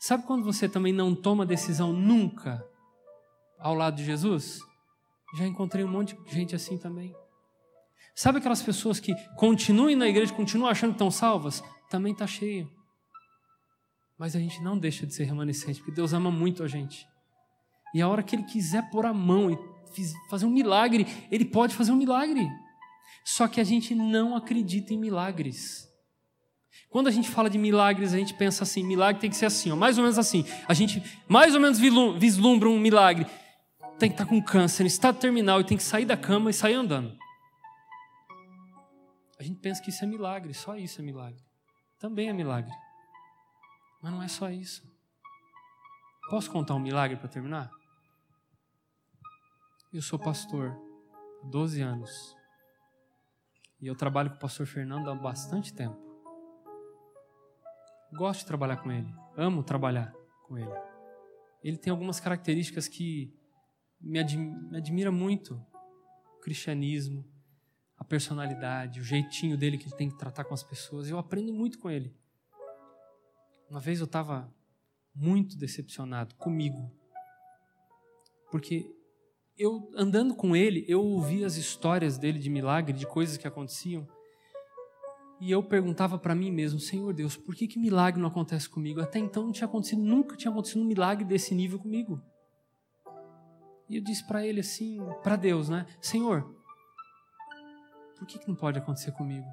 Speaker 1: Sabe quando você também não toma decisão nunca ao lado de Jesus? Já encontrei um monte de gente assim também. Sabe aquelas pessoas que continuam na igreja, continuam achando que estão salvas? Também está cheio. Mas a gente não deixa de ser remanescente, porque Deus ama muito a gente. E a hora que Ele quiser pôr a mão e fazer um milagre, Ele pode fazer um milagre. Só que a gente não acredita em milagres. Quando a gente fala de milagres, a gente pensa assim: milagre tem que ser assim, ó, mais ou menos assim. A gente mais ou menos vislumbra um milagre. Tem que estar com câncer, estado terminal, e tem que sair da cama e sair andando. A gente pensa que isso é milagre, só isso é milagre. Também é milagre. Mas não é só isso. Posso contar um milagre para terminar? Eu sou pastor há 12 anos. E eu trabalho com o pastor Fernando há bastante tempo. Gosto de trabalhar com ele, amo trabalhar com ele. Ele tem algumas características que me, admi me admira muito: o cristianismo, a personalidade, o jeitinho dele que ele tem que tratar com as pessoas. Eu aprendo muito com ele. Uma vez eu estava muito decepcionado comigo, porque eu andando com ele, eu ouvi as histórias dele de milagre, de coisas que aconteciam. E eu perguntava para mim mesmo, Senhor Deus, por que, que milagre não acontece comigo? Até então não tinha acontecido, nunca tinha acontecido um milagre desse nível comigo. E eu disse para ele assim, para Deus, né? Senhor, por que, que não pode acontecer comigo?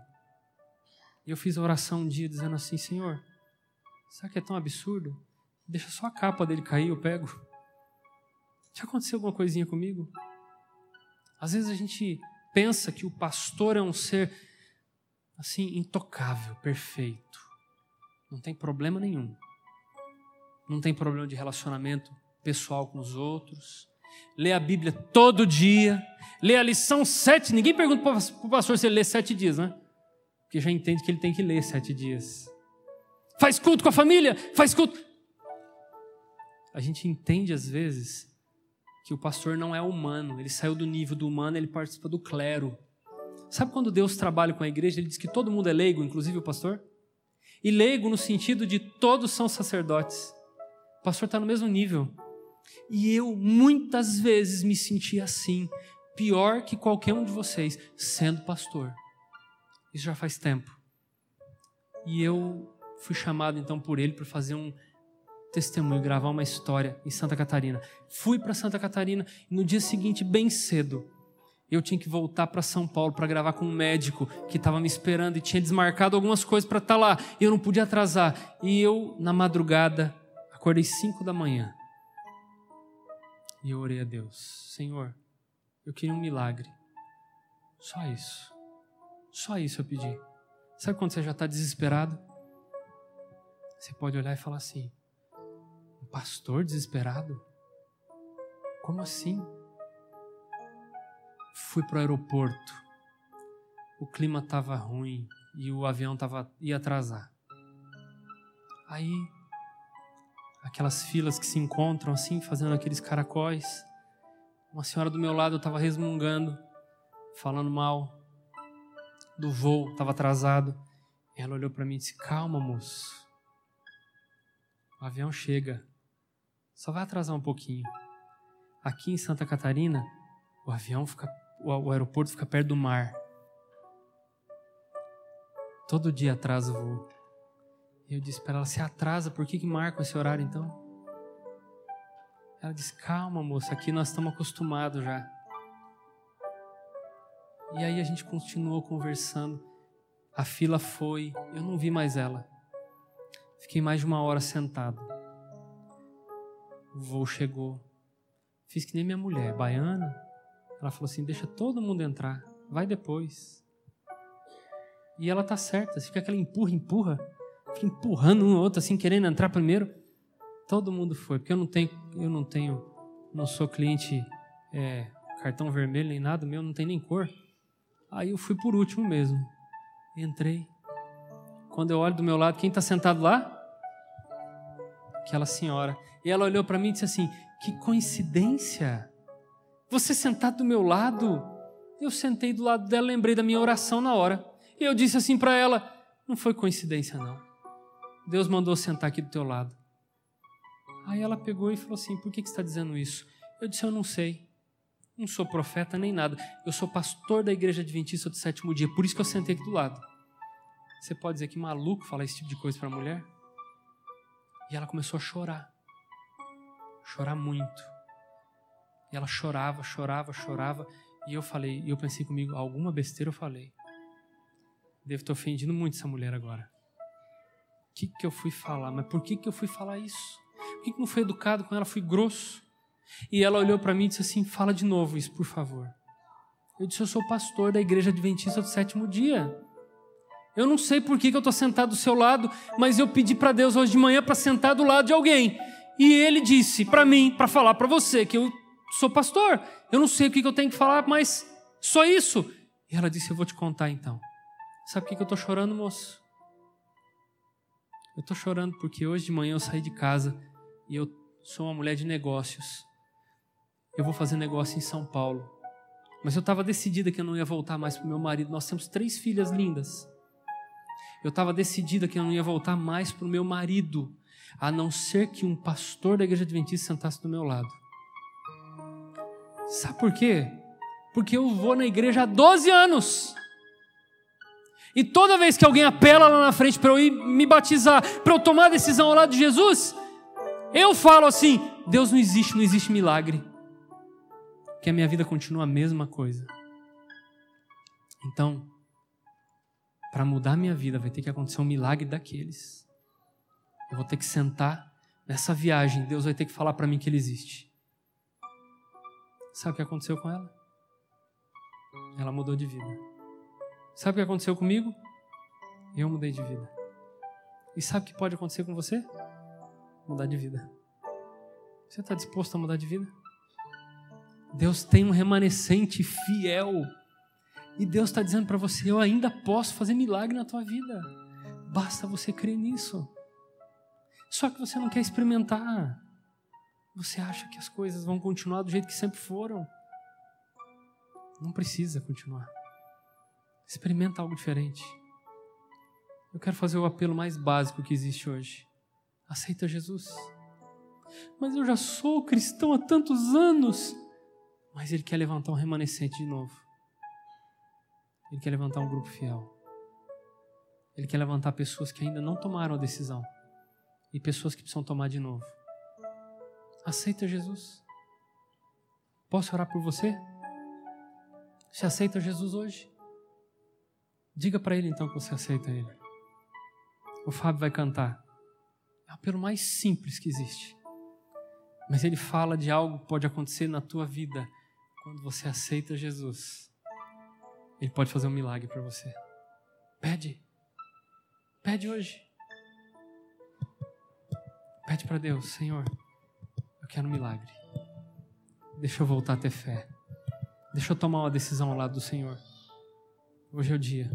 Speaker 1: E eu fiz a oração um dia dizendo assim, Senhor, sabe que é tão absurdo? Deixa só a capa dele cair, eu pego. Já aconteceu alguma coisinha comigo? Às vezes a gente pensa que o pastor é um ser assim, intocável, perfeito. Não tem problema nenhum. Não tem problema de relacionamento pessoal com os outros. Lê a Bíblia todo dia. Lê a lição sete. Ninguém pergunta para o pastor se ele lê sete dias, né? Porque já entende que ele tem que ler sete dias. Faz culto com a família, faz culto. A gente entende às vezes que o pastor não é humano, ele saiu do nível do humano, ele participa do clero. Sabe quando Deus trabalha com a igreja, ele diz que todo mundo é leigo, inclusive o pastor? E leigo no sentido de todos são sacerdotes. O pastor está no mesmo nível. E eu muitas vezes me senti assim, pior que qualquer um de vocês, sendo pastor. Isso já faz tempo. E eu fui chamado então por ele para fazer um testemunho, gravar uma história em Santa Catarina. Fui para Santa Catarina e no dia seguinte, bem cedo, eu tinha que voltar para São Paulo para gravar com um médico que estava me esperando e tinha desmarcado algumas coisas para estar tá lá. E eu não podia atrasar. E eu, na madrugada, acordei cinco da manhã. E eu orei a Deus: Senhor, eu queria um milagre. Só isso. Só isso eu pedi. Sabe quando você já está desesperado? Você pode olhar e falar assim: um pastor desesperado? Como assim? Fui para o aeroporto. O clima estava ruim e o avião tava, ia atrasar. Aí, aquelas filas que se encontram assim, fazendo aqueles caracóis. Uma senhora do meu lado estava resmungando, falando mal do voo, estava atrasado. Ela olhou para mim e disse: Calma, moço. O avião chega. Só vai atrasar um pouquinho. Aqui em Santa Catarina, o avião fica, o aeroporto fica perto do mar. Todo dia atrasa o voo. E eu disse para ela: se atrasa, por que, que marca esse horário então? Ela disse: calma, moça, aqui nós estamos acostumados já. E aí a gente continuou conversando. A fila foi, eu não vi mais ela. Fiquei mais de uma hora sentado. O voo chegou. Fiz que nem minha mulher, baiana. Ela falou assim: deixa todo mundo entrar, vai depois. E ela tá certa, fica aquela empurra, empurra, fica empurrando um ou outro assim, querendo entrar primeiro. Todo mundo foi, porque eu não tenho, eu não tenho, não sou cliente é, cartão vermelho nem nada, meu não tem nem cor. Aí eu fui por último mesmo. Entrei. Quando eu olho do meu lado, quem está sentado lá? Aquela senhora. E ela olhou para mim e disse assim: Que coincidência! Você sentado do meu lado. Eu sentei do lado dela, lembrei da minha oração na hora. E eu disse assim para ela: Não foi coincidência, não. Deus mandou sentar aqui do teu lado. Aí ela pegou e falou assim: Por que, que você está dizendo isso? Eu disse: Eu não sei. Não sou profeta nem nada. Eu sou pastor da igreja adventista do sétimo dia. Por isso que eu sentei aqui do lado. Você pode dizer que maluco falar esse tipo de coisa para a mulher? E ela começou a chorar. Chorar muito. E ela chorava, chorava, chorava. E eu falei, e eu pensei comigo, alguma besteira eu falei. Devo ter ofendido muito essa mulher agora. O que, que eu fui falar? Mas por que, que eu fui falar isso? Por que, que não fui educado com ela? Fui grosso. E ela olhou para mim e disse assim: Fala de novo isso, por favor. Eu disse: Eu sou pastor da igreja adventista do sétimo dia. Eu não sei por que, que eu estou sentado do seu lado, mas eu pedi para Deus hoje de manhã para sentar do lado de alguém. E ele disse para mim, para falar para você, que eu sou pastor. Eu não sei o que, que eu tenho que falar, mas só isso. E ela disse: Eu vou te contar então. Sabe por que, que eu estou chorando, moço? Eu estou chorando porque hoje de manhã eu saí de casa e eu sou uma mulher de negócios eu vou fazer negócio em São Paulo. Mas eu estava decidida que eu não ia voltar mais para o meu marido. Nós temos três filhas lindas. Eu estava decidida que eu não ia voltar mais para o meu marido, a não ser que um pastor da igreja adventista sentasse do meu lado. Sabe por quê? Porque eu vou na igreja há 12 anos. E toda vez que alguém apela lá na frente para eu ir me batizar, para eu tomar a decisão ao lado de Jesus, eu falo assim: Deus não existe, não existe milagre que a minha vida continua a mesma coisa. Então, para mudar minha vida, vai ter que acontecer um milagre daqueles. Eu vou ter que sentar nessa viagem, Deus vai ter que falar para mim que Ele existe. Sabe o que aconteceu com ela? Ela mudou de vida. Sabe o que aconteceu comigo? Eu mudei de vida. E sabe o que pode acontecer com você? Mudar de vida. Você está disposto a mudar de vida? Deus tem um remanescente fiel. E Deus está dizendo para você: eu ainda posso fazer milagre na tua vida. Basta você crer nisso. Só que você não quer experimentar. Você acha que as coisas vão continuar do jeito que sempre foram. Não precisa continuar. Experimenta algo diferente. Eu quero fazer o apelo mais básico que existe hoje. Aceita Jesus. Mas eu já sou cristão há tantos anos. Mas Ele quer levantar um remanescente de novo. Ele quer levantar um grupo fiel. Ele quer levantar pessoas que ainda não tomaram a decisão e pessoas que precisam tomar de novo. Aceita Jesus. Posso orar por você? Você aceita Jesus hoje? Diga para ele então que você aceita ele. O Fábio vai cantar. É o apelo mais simples que existe. Mas ele fala de algo que pode acontecer na tua vida quando você aceita Jesus, Ele pode fazer um milagre para você. Pede. Pede hoje. Pede para Deus, Senhor, eu quero um milagre. Deixa eu voltar a ter fé. Deixa eu tomar uma decisão ao lado do Senhor. Hoje é o dia.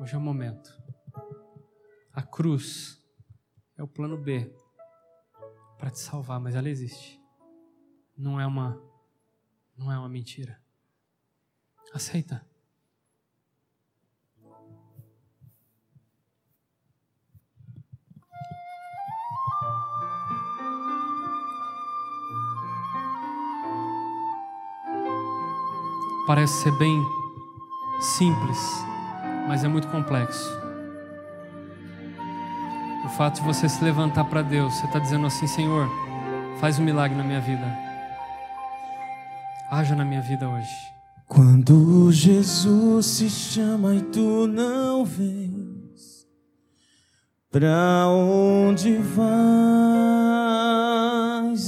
Speaker 1: Hoje é o momento. A cruz é o plano B para te salvar, mas ela existe. Não é uma não é uma mentira. Aceita. Parece ser bem simples, mas é muito complexo. O fato de você se levantar para Deus, você está dizendo assim: Senhor, faz um milagre na minha vida. Haja na minha vida hoje.
Speaker 2: Quando Jesus se chama e tu não vens, pra onde vais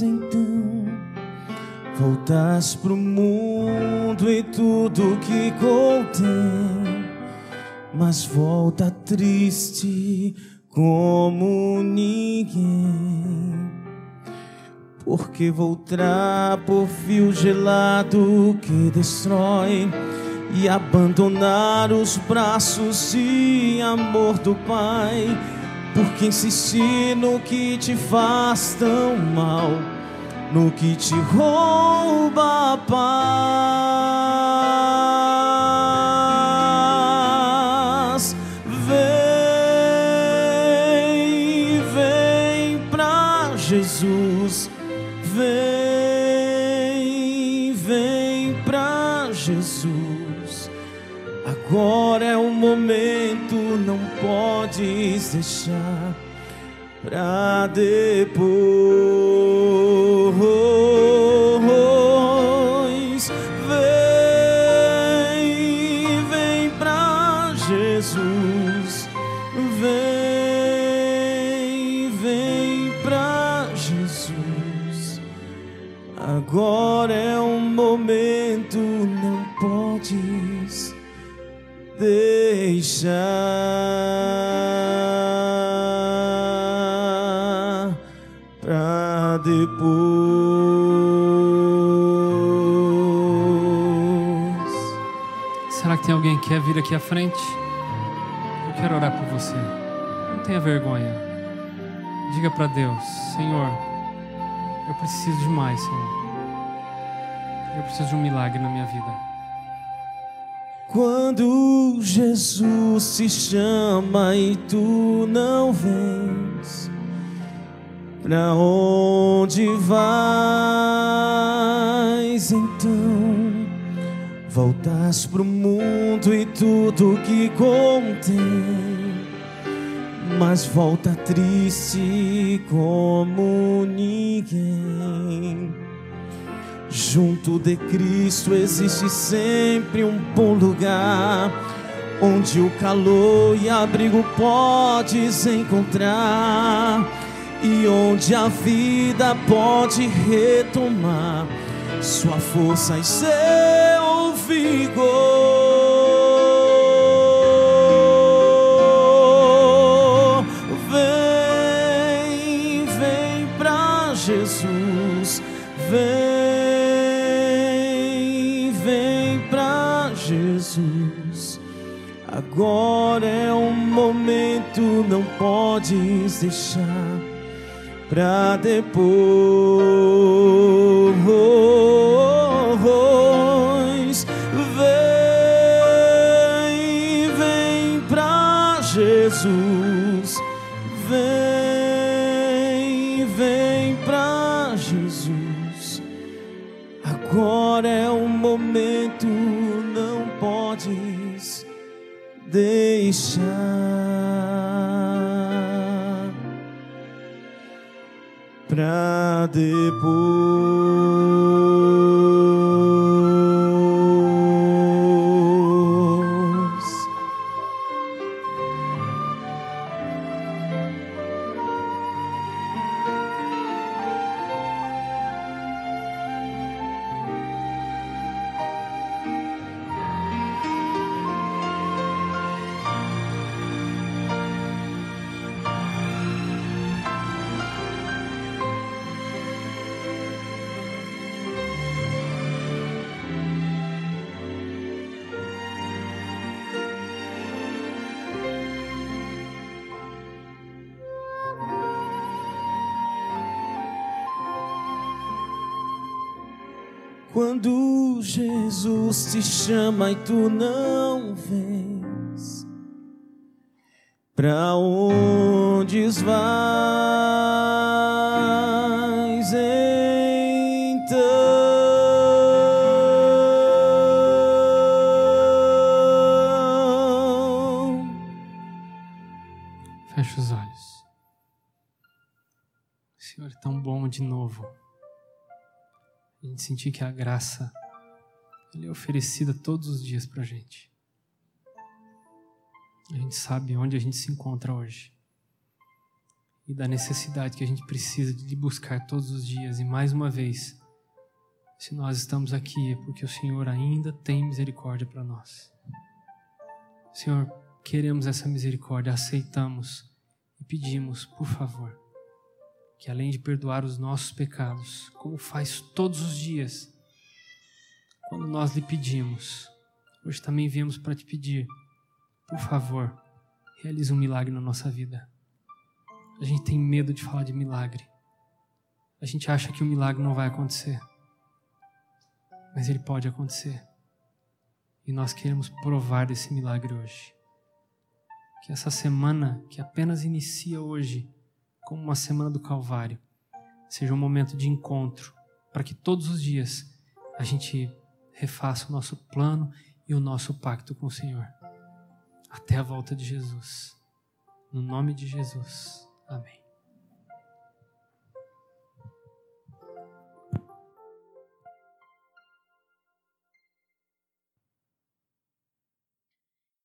Speaker 2: então? Voltas pro mundo e tudo que contém, mas volta triste como ninguém. Porque voltar por fio gelado que destrói e abandonar os braços de amor do Pai. Porque insistir no que te faz tão mal, no que te rouba a paz. Vem, vem pra Jesus. Vem, vem pra Jesus. Agora é o momento, não podes deixar pra depois. Momento, não podes deixar pra depois.
Speaker 1: Será que tem alguém que quer vir aqui à frente? Eu quero orar por você. Não tenha vergonha. Diga para Deus: Senhor, eu preciso de mais, Senhor. Eu preciso de um milagre na minha vida.
Speaker 2: Quando Jesus se chama e tu não vens, pra onde vais então? Voltas pro mundo e tudo que contém, mas volta triste como ninguém. Junto de Cristo existe sempre um bom lugar, onde o calor e abrigo podes encontrar, e onde a vida pode retomar sua força e seu vigor. Agora é o momento, não podes deixar pra depois.
Speaker 1: De novo. A gente sentir que a graça é oferecida todos os dias para a gente. A gente sabe onde a gente se encontra hoje. E da necessidade que a gente precisa de buscar todos os dias. E mais uma vez, se nós estamos aqui é porque o Senhor ainda tem misericórdia para nós. Senhor, queremos essa misericórdia, aceitamos e pedimos, por favor, que além de perdoar os nossos pecados, como faz todos os dias, quando nós lhe pedimos, hoje também viemos para te pedir, por favor, realize um milagre na nossa vida. A gente tem medo de falar de milagre. A gente acha que o milagre não vai acontecer. Mas ele pode acontecer. E nós queremos provar desse milagre hoje. Que essa semana, que apenas inicia hoje, como uma semana do Calvário, seja um momento de encontro, para que todos os dias a gente refaça o nosso plano e o nosso pacto com o Senhor. Até a volta de Jesus. No nome de Jesus. Amém.